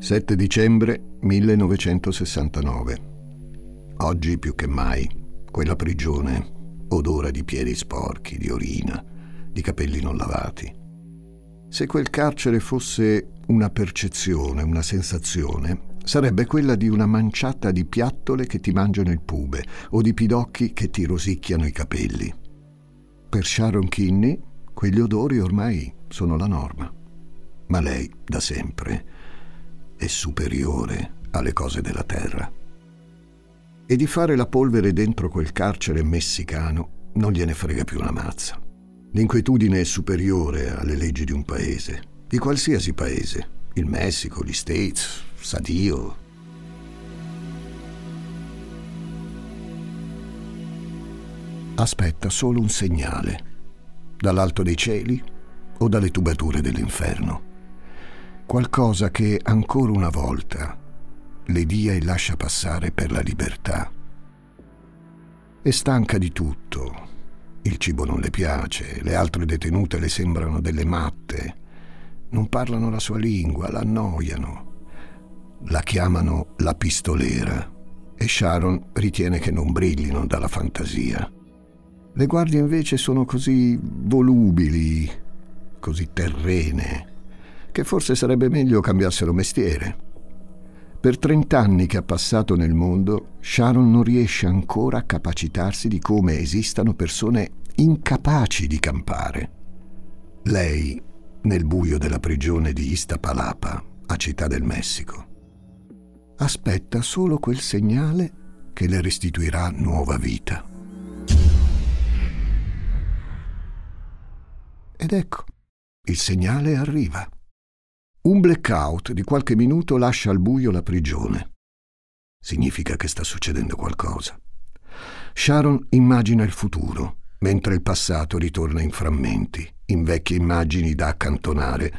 7 dicembre 1969. Oggi più che mai quella prigione odora di piedi sporchi, di orina, di capelli non lavati. Se quel carcere fosse una percezione, una sensazione, sarebbe quella di una manciata di piattole che ti mangiano il pube o di pidocchi che ti rosicchiano i capelli. Per Sharon Kinney quegli odori ormai sono la norma. Ma lei, da sempre, è superiore alle cose della terra. E di fare la polvere dentro quel carcere messicano non gliene frega più una mazza. L'inquietudine è superiore alle leggi di un paese, di qualsiasi paese, il Messico, gli States, sa Dio. Aspetta solo un segnale, dall'alto dei cieli o dalle tubature dell'inferno. Qualcosa che ancora una volta le dia e lascia passare per la libertà. È stanca di tutto. Il cibo non le piace, le altre detenute le sembrano delle matte. Non parlano la sua lingua, la annoiano. La chiamano la pistolera e Sharon ritiene che non brillino dalla fantasia. Le guardie invece sono così volubili, così terrene, che forse sarebbe meglio cambiassero mestiere. Per trent'anni che ha passato nel mondo, Sharon non riesce ancora a capacitarsi di come esistano persone incapaci di campare. Lei, nel buio della prigione di Iztapalapa, a Città del Messico, aspetta solo quel segnale che le restituirà nuova vita. Ed ecco, il segnale arriva. Un blackout di qualche minuto lascia al buio la prigione. Significa che sta succedendo qualcosa. Sharon immagina il futuro, mentre il passato ritorna in frammenti, in vecchie immagini da accantonare,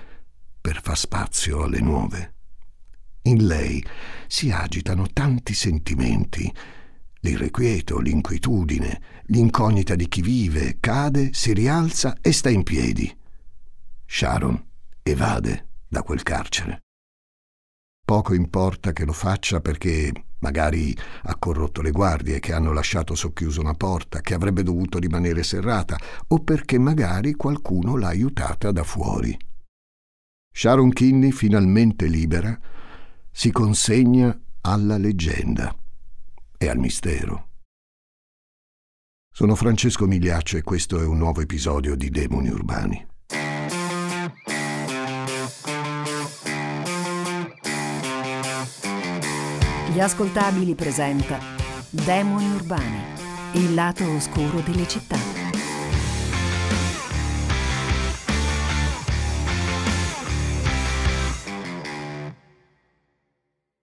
per far spazio alle nuove. In lei si agitano tanti sentimenti, l'irrequieto, l'inquietudine, l'incognita di chi vive, cade, si rialza e sta in piedi. Sharon evade da quel carcere. Poco importa che lo faccia perché magari ha corrotto le guardie che hanno lasciato socchiusa una porta che avrebbe dovuto rimanere serrata o perché magari qualcuno l'ha aiutata da fuori. Sharon Kinney, finalmente libera, si consegna alla leggenda e al mistero. Sono Francesco Migliaccio e questo è un nuovo episodio di Demoni Urbani. Gli ascoltabili presenta Demoni Urbani, il lato oscuro delle città.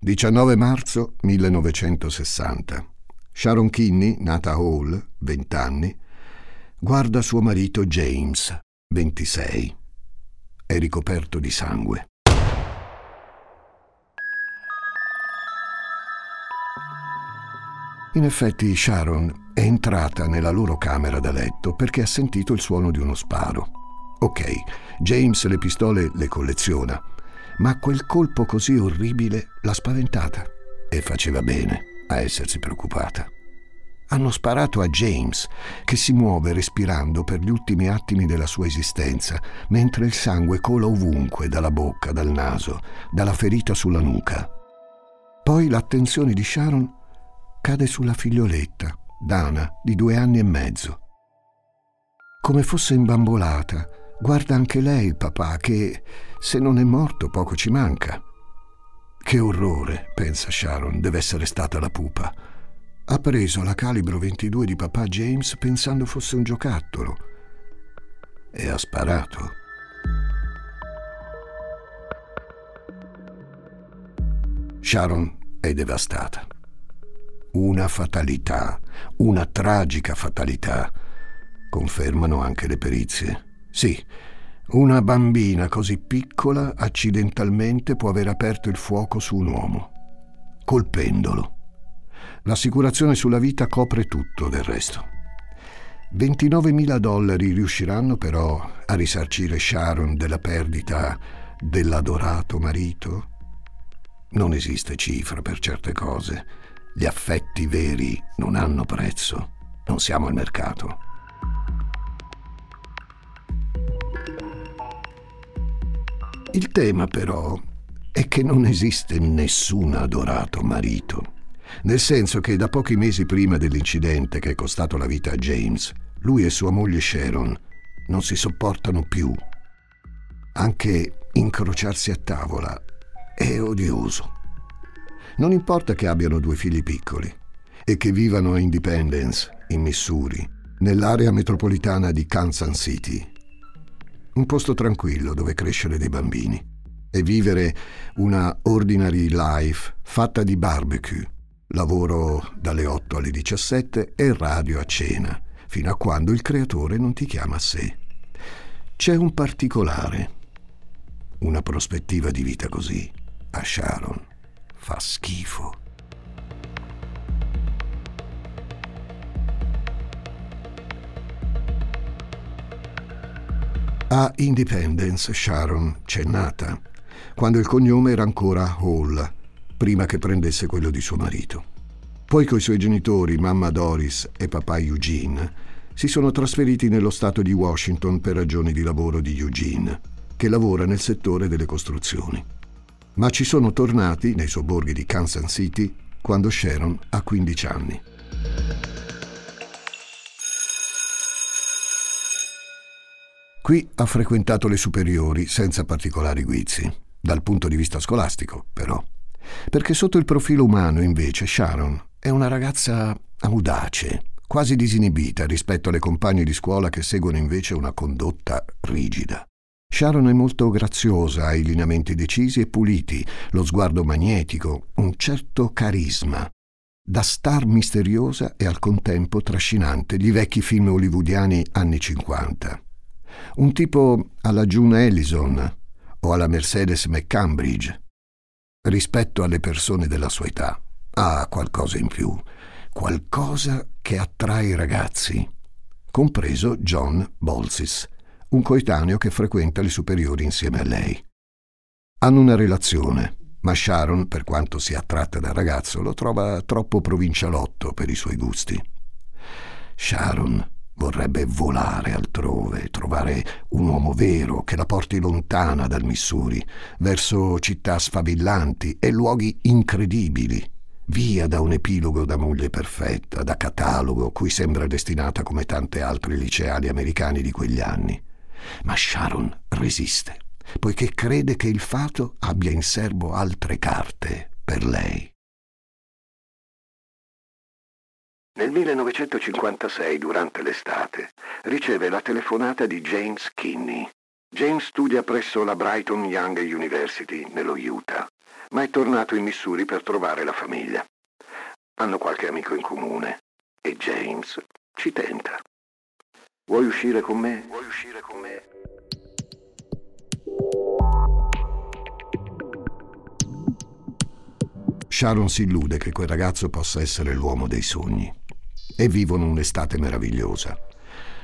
«19 marzo 1960. Sharon Kinney, nata a Hall, 20 anni, guarda suo marito James, 26. È ricoperto di sangue. In effetti Sharon è entrata nella loro camera da letto perché ha sentito il suono di uno sparo. Ok, James le pistole le colleziona, ma quel colpo così orribile l'ha spaventata e faceva bene a essersi preoccupata. Hanno sparato a James, che si muove respirando per gli ultimi attimi della sua esistenza, mentre il sangue cola ovunque, dalla bocca, dal naso, dalla ferita sulla nuca. Poi l'attenzione di Sharon cade sulla figlioletta, Dana, di due anni e mezzo. Come fosse imbambolata, guarda anche lei il papà che, se non è morto, poco ci manca. Che orrore, pensa Sharon, deve essere stata la pupa. Ha preso la calibro 22 di papà James pensando fosse un giocattolo e ha sparato. Sharon è devastata una fatalità, una tragica fatalità, confermano anche le perizie. Sì, una bambina così piccola accidentalmente può aver aperto il fuoco su un uomo, colpendolo. L'assicurazione sulla vita copre tutto del resto. 29.000 dollari riusciranno però a risarcire Sharon della perdita dell'adorato marito? non esiste cifra per certe cose. Gli affetti veri non hanno prezzo. Non siamo al mercato. Il tema però è che non esiste nessun adorato marito. Nel senso che da pochi mesi prima dell'incidente che è costato la vita a James, lui e sua moglie Sharon non si sopportano più. Anche incrociarsi a tavola è odioso. Non importa che abbiano due figli piccoli e che vivano a Independence, in Missouri, nell'area metropolitana di Kansas City. Un posto tranquillo dove crescere dei bambini e vivere una ordinary life fatta di barbecue, lavoro dalle 8 alle 17 e radio a cena, fino a quando il creatore non ti chiama a sé. C'è un particolare, una prospettiva di vita così, a Sharon. Fa schifo. A Independence Sharon c'è nata, quando il cognome era ancora Hall, prima che prendesse quello di suo marito. Poi coi suoi genitori, mamma Doris e papà Eugene, si sono trasferiti nello stato di Washington per ragioni di lavoro di Eugene, che lavora nel settore delle costruzioni ma ci sono tornati nei sobborghi di Kansas City quando Sharon ha 15 anni. Qui ha frequentato le superiori senza particolari guizzi, dal punto di vista scolastico, però. Perché sotto il profilo umano, invece, Sharon è una ragazza audace, quasi disinibita rispetto alle compagne di scuola che seguono invece una condotta rigida. Sharon è molto graziosa, ha i lineamenti decisi e puliti, lo sguardo magnetico, un certo carisma. Da star misteriosa e al contempo trascinante di vecchi film hollywoodiani anni 50. Un tipo alla June Ellison o alla Mercedes McCambridge. Rispetto alle persone della sua età, ha qualcosa in più, qualcosa che attrae i ragazzi, compreso John Bolsis un coetaneo che frequenta le superiori insieme a lei. Hanno una relazione, ma Sharon, per quanto sia attratta dal ragazzo, lo trova troppo provincialotto per i suoi gusti. Sharon vorrebbe volare altrove, trovare un uomo vero che la porti lontana dal Missouri, verso città sfavillanti e luoghi incredibili, via da un epilogo da moglie perfetta, da catalogo cui sembra destinata come tante altre liceali americani di quegli anni. Ma Sharon resiste, poiché crede che il fato abbia in serbo altre carte per lei. Nel 1956, durante l'estate, riceve la telefonata di James Kinney. James studia presso la Brighton Young University, nello Utah, ma è tornato in Missouri per trovare la famiglia. Hanno qualche amico in comune e James ci tenta. Vuoi uscire con me? Vuoi uscire con me? Sharon si illude che quel ragazzo possa essere l'uomo dei sogni e vivono un'estate meravigliosa.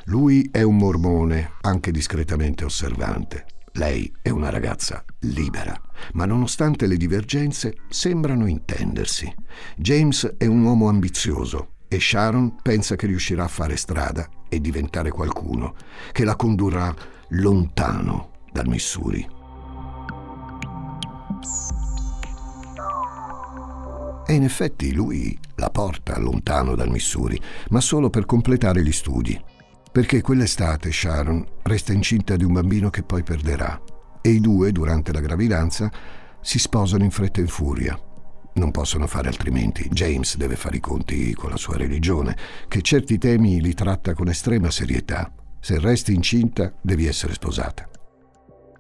Lui è un mormone, anche discretamente osservante. Lei è una ragazza libera, ma nonostante le divergenze sembrano intendersi. James è un uomo ambizioso e Sharon pensa che riuscirà a fare strada e diventare qualcuno che la condurrà lontano dal Missouri. E in effetti lui la porta lontano dal Missouri, ma solo per completare gli studi. Perché quell'estate Sharon resta incinta di un bambino che poi perderà. E i due, durante la gravidanza, si sposano in fretta e in furia. Non possono fare altrimenti. James deve fare i conti con la sua religione, che certi temi li tratta con estrema serietà. Se resti incinta, devi essere sposata.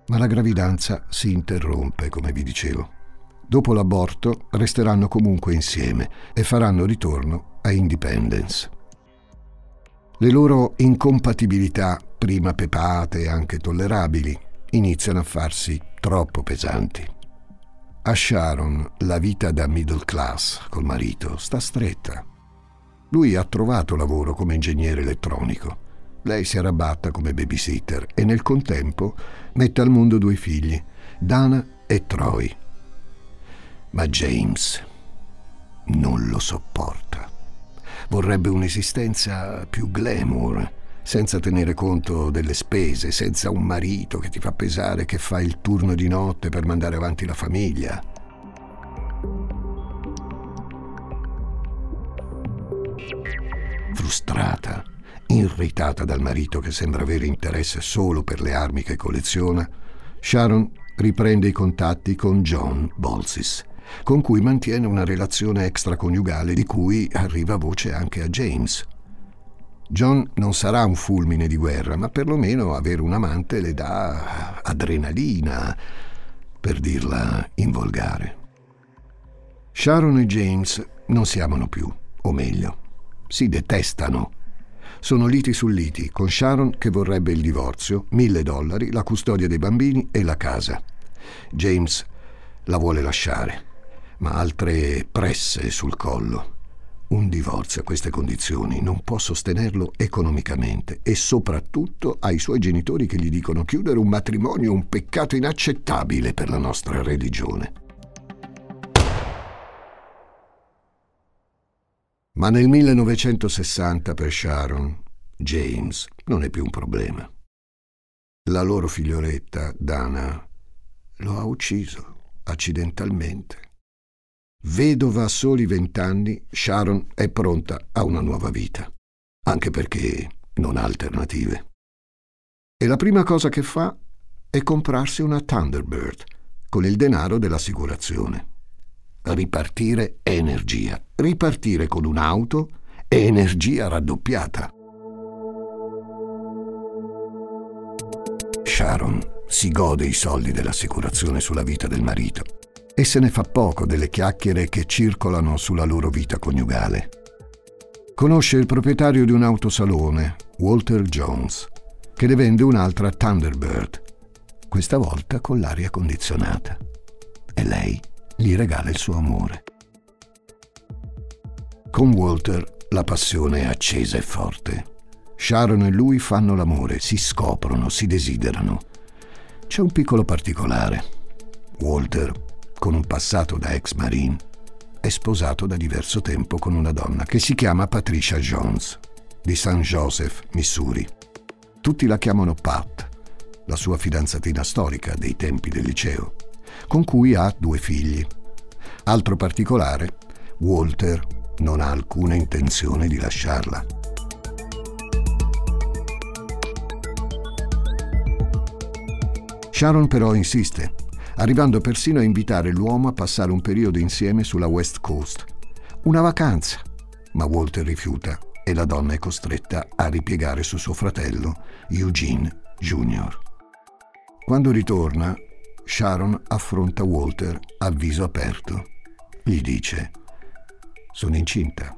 Ma la gravidanza si interrompe, come vi dicevo. Dopo l'aborto resteranno comunque insieme e faranno ritorno a Independence. Le loro incompatibilità, prima pepate e anche tollerabili, iniziano a farsi troppo pesanti. A Sharon la vita da middle class col marito sta stretta. Lui ha trovato lavoro come ingegnere elettronico. Lei si arrabatta come babysitter e nel contempo mette al mondo due figli, Dana e Troy. Ma James non lo sopporta. Vorrebbe un'esistenza più glamour, senza tenere conto delle spese, senza un marito che ti fa pesare che fa il turno di notte per mandare avanti la famiglia. Frustrata, irritata dal marito che sembra avere interesse solo per le armi che colleziona, Sharon riprende i contatti con John Bolsis, con cui mantiene una relazione extraconiugale di cui arriva voce anche a James. John non sarà un fulmine di guerra, ma perlomeno avere un amante le dà adrenalina, per dirla in volgare. Sharon e James non si amano più, o meglio, si detestano. Sono liti su liti, con Sharon che vorrebbe il divorzio, mille dollari, la custodia dei bambini e la casa. James la vuole lasciare, ma altre presse sul collo. Un divorzio a queste condizioni non può sostenerlo economicamente e soprattutto ha i suoi genitori che gli dicono chiudere un matrimonio è un peccato inaccettabile per la nostra religione. Ma nel 1960 per Sharon, James non è più un problema. La loro figlioletta, Dana, lo ha ucciso accidentalmente. Vedova a soli vent'anni, Sharon è pronta a una nuova vita, anche perché non ha alternative. E la prima cosa che fa è comprarsi una Thunderbird con il denaro dell'assicurazione. Ripartire è energia, ripartire con un'auto è energia raddoppiata. Sharon si gode i soldi dell'assicurazione sulla vita del marito e se ne fa poco delle chiacchiere che circolano sulla loro vita coniugale. Conosce il proprietario di un autosalone, Walter Jones, che le vende un'altra Thunderbird, questa volta con l'aria condizionata. E lei gli regala il suo amore. Con Walter la passione è accesa e forte. Sharon e lui fanno l'amore, si scoprono, si desiderano. C'è un piccolo particolare. Walter, con un passato da ex marine, è sposato da diverso tempo con una donna che si chiama Patricia Jones, di St. Joseph, Missouri. Tutti la chiamano Pat, la sua fidanzatina storica dei tempi del liceo con cui ha due figli. Altro particolare, Walter non ha alcuna intenzione di lasciarla. Sharon però insiste, arrivando persino a invitare l'uomo a passare un periodo insieme sulla West Coast. Una vacanza, ma Walter rifiuta e la donna è costretta a ripiegare su suo fratello, Eugene Jr. Quando ritorna, Sharon affronta Walter a viso aperto. Gli dice, sono incinta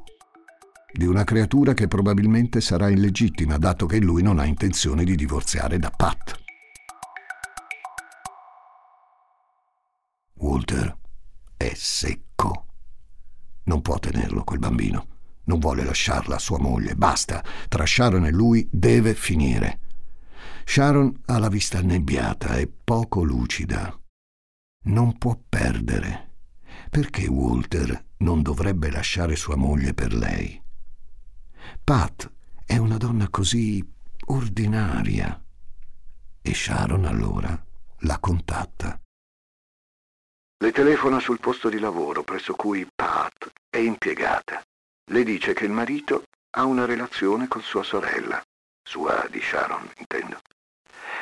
di una creatura che probabilmente sarà illegittima, dato che lui non ha intenzione di divorziare da Pat. Walter è secco. Non può tenerlo quel bambino. Non vuole lasciarla a sua moglie. Basta. Tra Sharon e lui deve finire. Sharon ha la vista annebbiata e poco lucida. Non può perdere. Perché Walter non dovrebbe lasciare sua moglie per lei? Pat è una donna così ordinaria. E Sharon allora la contatta. Le telefona sul posto di lavoro presso cui Pat è impiegata. Le dice che il marito ha una relazione con sua sorella, sua di Sharon, intendo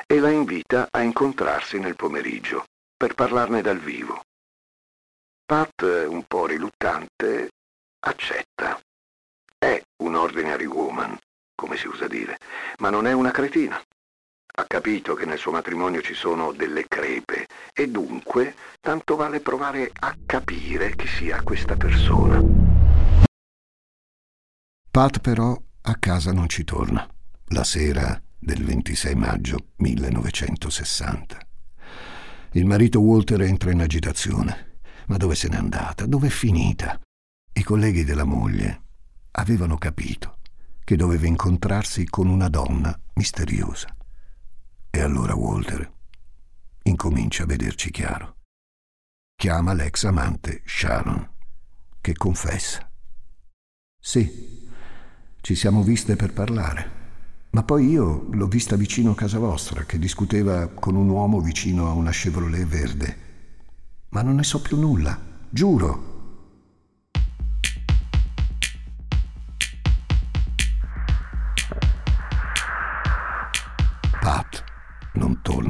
e la invita a incontrarsi nel pomeriggio per parlarne dal vivo. Pat, un po' riluttante, accetta. È un ordinary woman, come si usa dire, ma non è una cretina. Ha capito che nel suo matrimonio ci sono delle crepe e dunque tanto vale provare a capire chi sia questa persona. Pat però a casa non ci torna. La sera del 26 maggio 1960. Il marito Walter entra in agitazione. Ma dove se n'è andata? Dove è finita? I colleghi della moglie avevano capito che doveva incontrarsi con una donna misteriosa. E allora Walter incomincia a vederci chiaro. chiama l'ex amante Sharon, che confessa. Sì, ci siamo viste per parlare. Ma poi io l'ho vista vicino a casa vostra, che discuteva con un uomo vicino a una Chevrolet verde. Ma non ne so più nulla, giuro.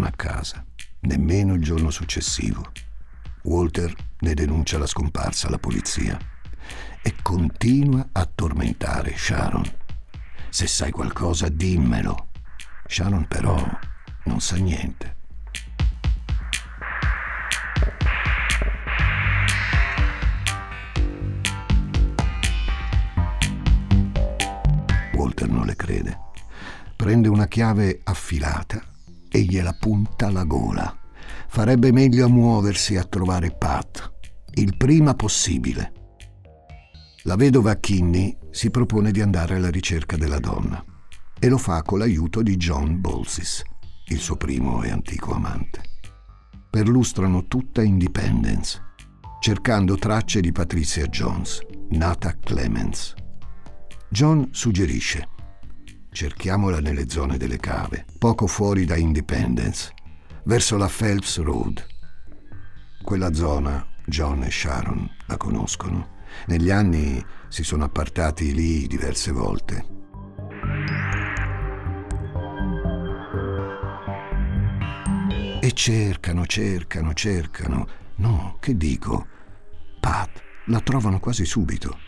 Torna a casa, nemmeno il giorno successivo. Walter ne denuncia la scomparsa alla polizia e continua a tormentare Sharon. Se sai qualcosa, dimmelo. Sharon però non sa niente. Walter non le crede. Prende una chiave affilata e gliela punta alla gola. Farebbe meglio a muoversi a trovare Pat, il prima possibile. La vedova Kinney si propone di andare alla ricerca della donna e lo fa con l'aiuto di John Bolsis, il suo primo e antico amante. Perlustrano tutta Independence, cercando tracce di Patricia Jones, nata Clemens. John suggerisce: cerchiamola nelle zone delle cave, poco fuori da Independence, verso la Phelps Road. Quella zona John e Sharon la conoscono negli anni si sono appartati lì diverse volte. E cercano, cercano, cercano. No, che dico? Pat, la trovano quasi subito.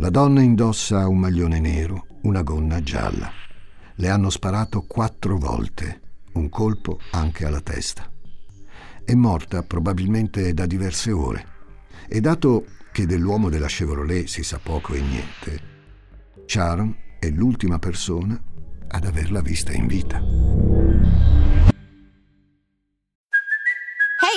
La donna indossa un maglione nero, una gonna gialla. Le hanno sparato quattro volte, un colpo anche alla testa. È morta probabilmente da diverse ore. E dato che dell'uomo della Chevrolet si sa poco e niente, Sharon è l'ultima persona ad averla vista in vita.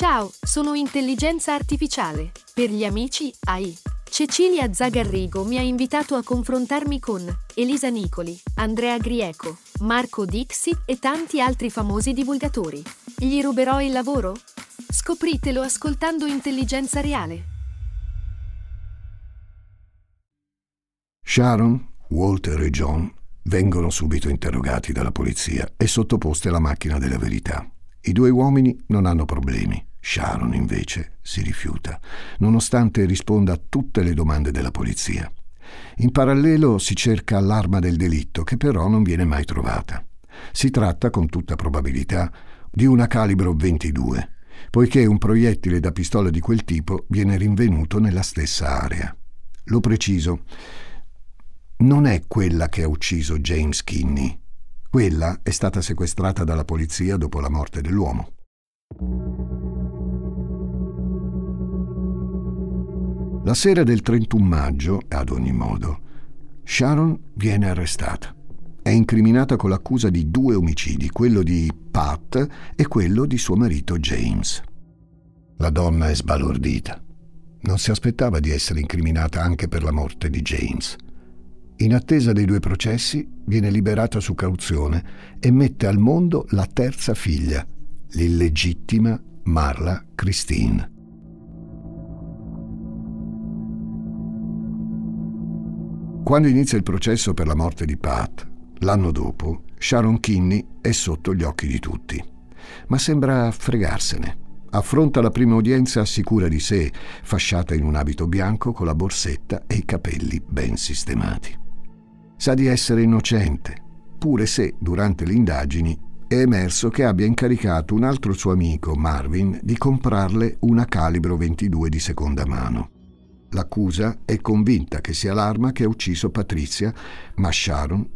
Ciao, sono intelligenza artificiale. Per gli amici AI. Cecilia Zagarrigo mi ha invitato a confrontarmi con Elisa Nicoli, Andrea Grieco, Marco Dixi e tanti altri famosi divulgatori. Gli ruberò il lavoro? Scopritelo ascoltando Intelligenza Reale. Sharon, Walter e John vengono subito interrogati dalla polizia e sottoposti alla macchina della verità. I due uomini non hanno problemi. Sharon invece si rifiuta, nonostante risponda a tutte le domande della polizia. In parallelo si cerca l'arma del delitto, che però non viene mai trovata. Si tratta, con tutta probabilità, di una calibro 22, poiché un proiettile da pistola di quel tipo viene rinvenuto nella stessa area. Lo preciso, non è quella che ha ucciso James Kinney. Quella è stata sequestrata dalla polizia dopo la morte dell'uomo. La sera del 31 maggio, ad ogni modo, Sharon viene arrestata. È incriminata con l'accusa di due omicidi, quello di Pat e quello di suo marito James. La donna è sbalordita. Non si aspettava di essere incriminata anche per la morte di James. In attesa dei due processi, viene liberata su cauzione e mette al mondo la terza figlia, l'illegittima Marla Christine. Quando inizia il processo per la morte di Pat, l'anno dopo, Sharon Kinney è sotto gli occhi di tutti. Ma sembra fregarsene. Affronta la prima udienza sicura di sé, fasciata in un abito bianco con la borsetta e i capelli ben sistemati. Sa di essere innocente, pure se durante le indagini è emerso che abbia incaricato un altro suo amico, Marvin, di comprarle una calibro 22 di seconda mano. L'accusa è convinta che sia l'arma che ha ucciso Patrizia, ma Sharon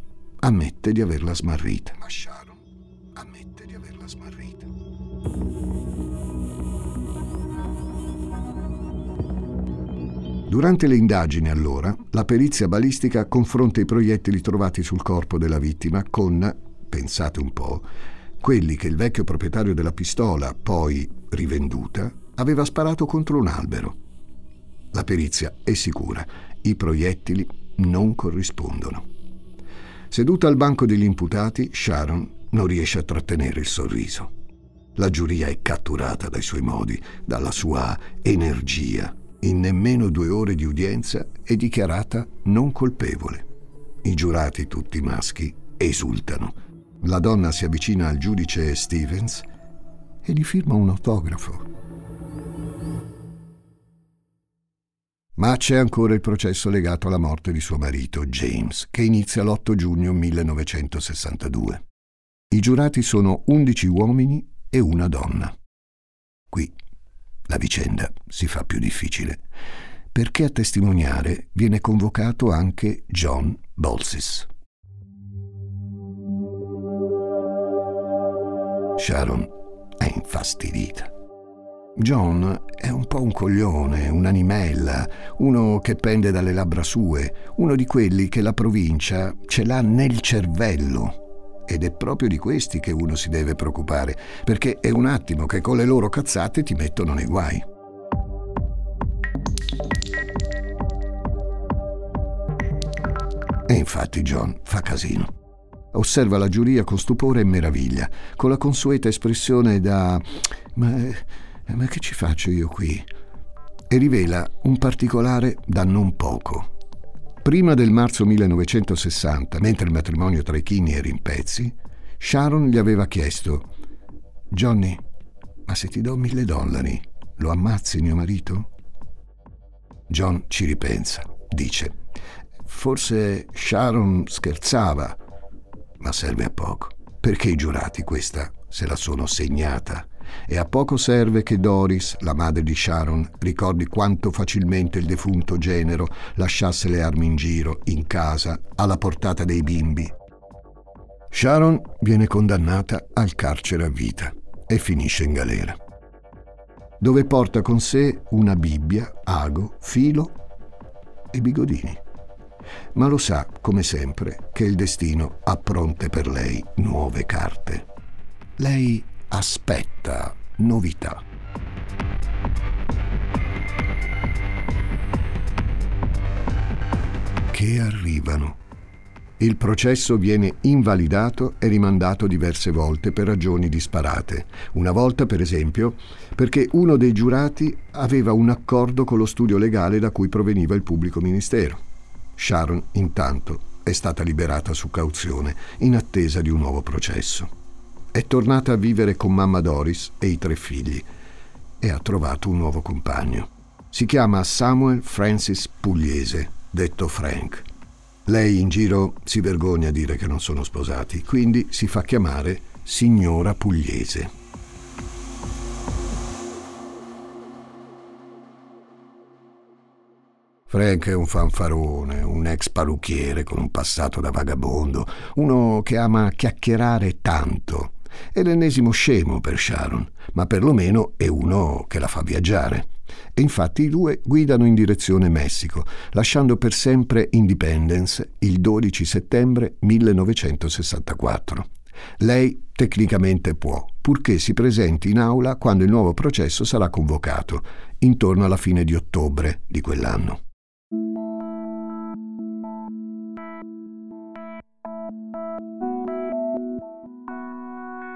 ammette di averla smarrita. Ma Sharon ammette di averla smarrita. Durante le indagini, allora, la perizia balistica confronta i proiettili trovati sul corpo della vittima con, pensate un po', quelli che il vecchio proprietario della pistola, poi rivenduta, aveva sparato contro un albero. La perizia è sicura, i proiettili non corrispondono. Seduta al banco degli imputati, Sharon non riesce a trattenere il sorriso. La giuria è catturata dai suoi modi, dalla sua energia. In nemmeno due ore di udienza è dichiarata non colpevole. I giurati, tutti maschi, esultano. La donna si avvicina al giudice Stevens e gli firma un autografo. Ma c'è ancora il processo legato alla morte di suo marito, James, che inizia l'8 giugno 1962. I giurati sono 11 uomini e una donna. Qui la vicenda si fa più difficile, perché a testimoniare viene convocato anche John Bolsis. Sharon è infastidita. John è un po' un coglione, un'animella, uno che pende dalle labbra sue, uno di quelli che la provincia ce l'ha nel cervello ed è proprio di questi che uno si deve preoccupare, perché è un attimo che con le loro cazzate ti mettono nei guai. E infatti John fa casino. Osserva la giuria con stupore e meraviglia, con la consueta espressione da ma, ma che ci faccio io qui? E rivela un particolare da non poco. Prima del marzo 1960, mentre il matrimonio tra i Kinney era in pezzi, Sharon gli aveva chiesto Johnny, ma se ti do mille dollari, lo ammazzi mio marito? John ci ripensa, dice Forse Sharon scherzava, ma serve a poco, perché i giurati questa se la sono segnata e a poco serve che Doris, la madre di Sharon, ricordi quanto facilmente il defunto genero lasciasse le armi in giro, in casa, alla portata dei bimbi. Sharon viene condannata al carcere a vita e finisce in galera, dove porta con sé una Bibbia, ago, filo e bigodini. Ma lo sa, come sempre, che il destino ha pronte per lei nuove carte. Lei aspetta novità. Che arrivano. Il processo viene invalidato e rimandato diverse volte per ragioni disparate. Una volta, per esempio, perché uno dei giurati aveva un accordo con lo studio legale da cui proveniva il pubblico ministero. Sharon, intanto, è stata liberata su cauzione in attesa di un nuovo processo. È tornata a vivere con mamma Doris e i tre figli e ha trovato un nuovo compagno. Si chiama Samuel Francis Pugliese, detto Frank. Lei in giro si vergogna a dire che non sono sposati, quindi si fa chiamare signora Pugliese. Frank è un fanfarone, un ex parrucchiere con un passato da vagabondo, uno che ama chiacchierare tanto è l'ennesimo scemo per Sharon, ma perlomeno è uno che la fa viaggiare. E infatti i due guidano in direzione Messico, lasciando per sempre Independence il 12 settembre 1964. Lei tecnicamente può, purché si presenti in aula quando il nuovo processo sarà convocato, intorno alla fine di ottobre di quell'anno.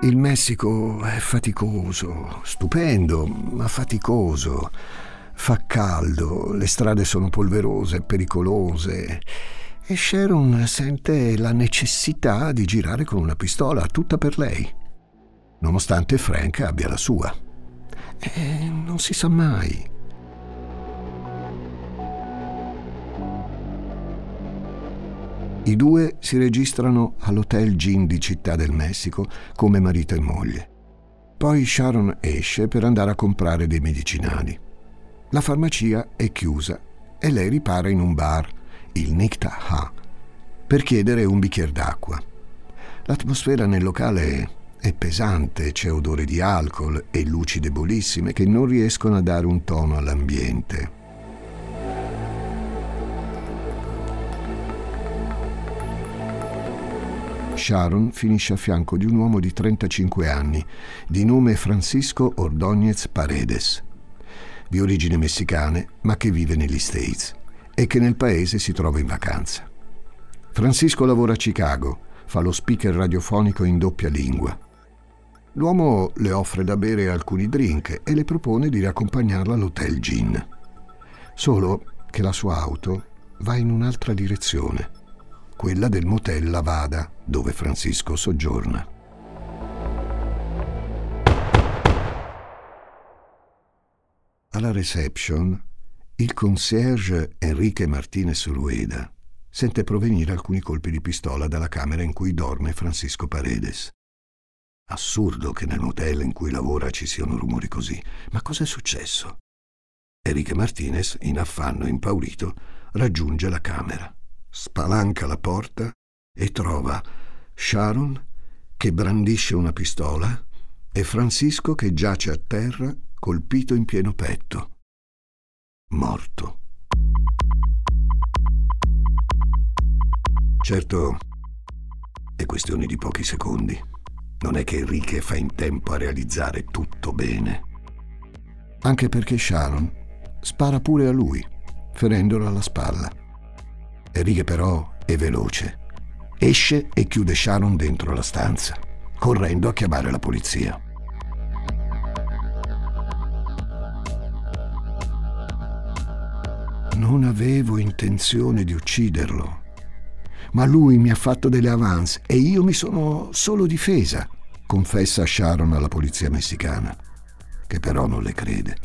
Il Messico è faticoso, stupendo, ma faticoso. Fa caldo, le strade sono polverose, pericolose. E Sharon sente la necessità di girare con una pistola tutta per lei, nonostante Frank abbia la sua. E non si sa mai. I due si registrano all'Hotel Gin di Città del Messico come marito e moglie. Poi Sharon esce per andare a comprare dei medicinali. La farmacia è chiusa e lei ripara in un bar, il Nikta Ha, per chiedere un bicchiere d'acqua. L'atmosfera nel locale è pesante, c'è odore di alcol e luci debolissime che non riescono a dare un tono all'ambiente. Sharon finisce a fianco di un uomo di 35 anni, di nome Francisco Ordóñez Paredes, di origini messicane ma che vive negli States e che nel paese si trova in vacanza. Francisco lavora a Chicago, fa lo speaker radiofonico in doppia lingua. L'uomo le offre da bere alcuni drink e le propone di riaccompagnarla all'hotel Gin. Solo che la sua auto va in un'altra direzione, quella del motel Lavada, dove Francisco soggiorna. Alla reception, il concierge Enrique Martinez Rueda sente provenire alcuni colpi di pistola dalla camera in cui dorme Francisco Paredes. Assurdo che nel motel in cui lavora ci siano rumori così, ma cosa è successo? Enrique Martinez, in affanno e impaurito, raggiunge la camera, spalanca la porta e trova Sharon che brandisce una pistola e Francisco che giace a terra colpito in pieno petto. Morto. Certo, è questione di pochi secondi. Non è che Enrique fa in tempo a realizzare tutto bene. Anche perché Sharon spara pure a lui, ferendolo alla spalla. Enrique però è veloce. Esce e chiude Sharon dentro la stanza, correndo a chiamare la polizia. Non avevo intenzione di ucciderlo, ma lui mi ha fatto delle avance e io mi sono solo difesa, confessa Sharon alla polizia messicana, che però non le crede.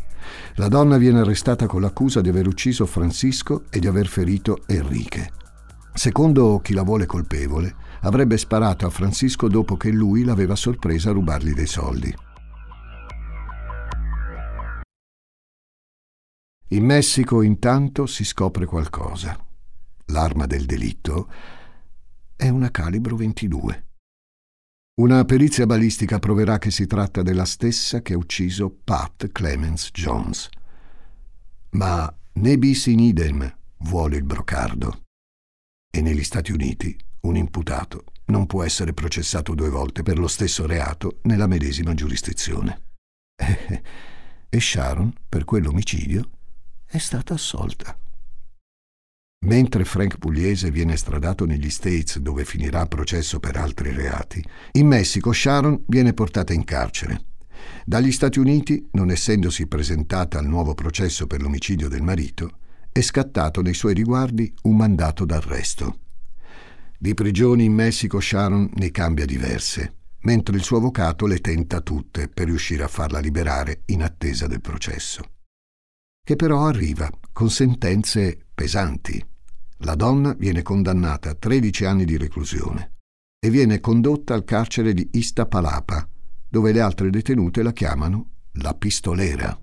La donna viene arrestata con l'accusa di aver ucciso Francisco e di aver ferito Enrique. Secondo chi la vuole colpevole, avrebbe sparato a Francisco dopo che lui l'aveva sorpresa a rubargli dei soldi. In Messico intanto si scopre qualcosa. L'arma del delitto è una calibro 22. Una perizia balistica proverà che si tratta della stessa che ha ucciso Pat Clemens Jones. Ma né bis in idem vuole il brocardo. E negli Stati Uniti un imputato non può essere processato due volte per lo stesso reato nella medesima giurisdizione. E Sharon, per quell'omicidio, è stata assolta. Mentre Frank Pugliese viene stradato negli States dove finirà processo per altri reati, in Messico Sharon viene portata in carcere. Dagli Stati Uniti, non essendosi presentata al nuovo processo per l'omicidio del marito, è scattato nei suoi riguardi un mandato d'arresto. Di prigioni in Messico Sharon ne cambia diverse, mentre il suo avvocato le tenta tutte per riuscire a farla liberare in attesa del processo che però arriva con sentenze pesanti. La donna viene condannata a 13 anni di reclusione e viene condotta al carcere di Istapalapa, dove le altre detenute la chiamano la pistolera.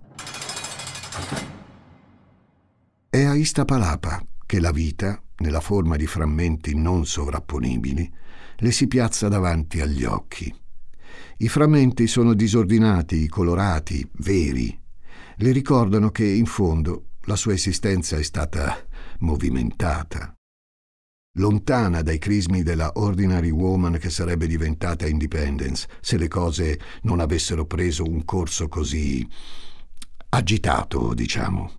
È a Istapalapa che la vita, nella forma di frammenti non sovrapponibili, le si piazza davanti agli occhi. I frammenti sono disordinati, colorati, veri, le ricordano che in fondo la sua esistenza è stata movimentata. Lontana dai crismi della ordinary woman che sarebbe diventata Independence se le cose non avessero preso un corso così agitato, diciamo.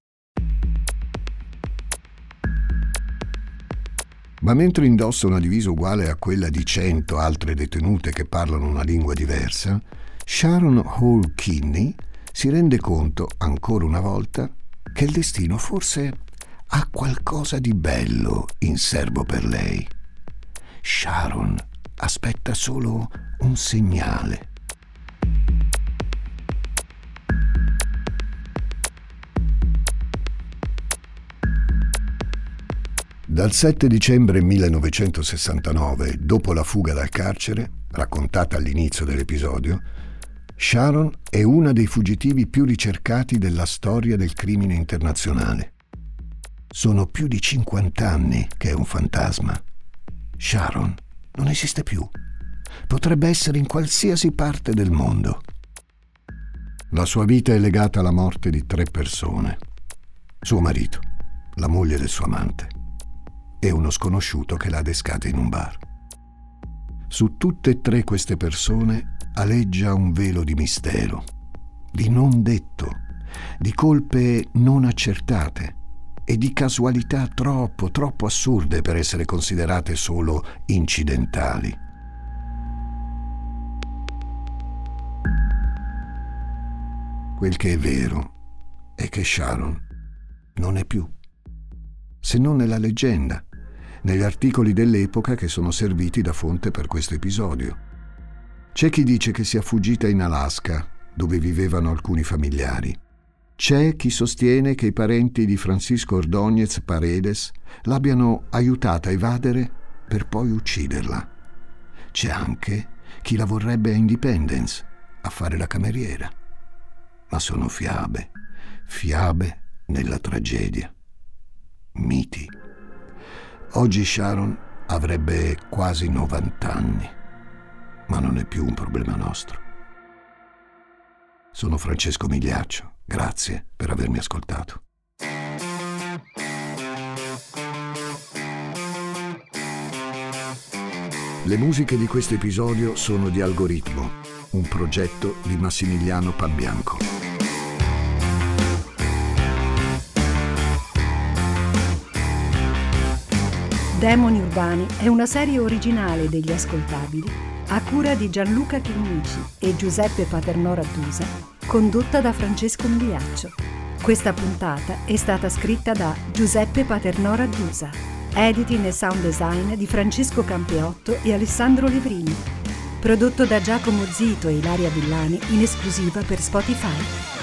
Ma mentre indossa una divisa uguale a quella di cento altre detenute che parlano una lingua diversa, Sharon Hall Kinney si rende conto, ancora una volta, che il destino forse ha qualcosa di bello in serbo per lei. Sharon aspetta solo un segnale. Dal 7 dicembre 1969, dopo la fuga dal carcere, raccontata all'inizio dell'episodio, Sharon è una dei fuggitivi più ricercati della storia del crimine internazionale. Sono più di 50 anni che è un fantasma. Sharon non esiste più. Potrebbe essere in qualsiasi parte del mondo. La sua vita è legata alla morte di tre persone. Suo marito, la moglie del suo amante e uno sconosciuto che l'ha adescata in un bar. Su tutte e tre queste persone aleggia un velo di mistero, di non detto, di colpe non accertate e di casualità troppo, troppo assurde per essere considerate solo incidentali. Quel che è vero è che Sharon non è più, se non nella leggenda, negli articoli dell'epoca che sono serviti da fonte per questo episodio. C'è chi dice che sia fuggita in Alaska, dove vivevano alcuni familiari. C'è chi sostiene che i parenti di Francisco Ordóñez Paredes l'abbiano aiutata a evadere per poi ucciderla. C'è anche chi la vorrebbe a Independence, a fare la cameriera. Ma sono fiabe, fiabe nella tragedia. Miti. Oggi Sharon avrebbe quasi 90 anni, ma non è più un problema nostro. Sono Francesco Migliaccio. Grazie per avermi ascoltato. Le musiche di questo episodio sono di Algoritmo, un progetto di Massimiliano Pambianco. Demoni Urbani è una serie originale degli ascoltabili a cura di Gianluca Chinnici e Giuseppe Paternò Rattusa condotta da Francesco Migliaccio. Questa puntata è stata scritta da Giuseppe Paternò Raddusa, editing e sound design di Francesco Campeotto e Alessandro Levrini, prodotto da Giacomo Zito e Ilaria Villani in esclusiva per Spotify.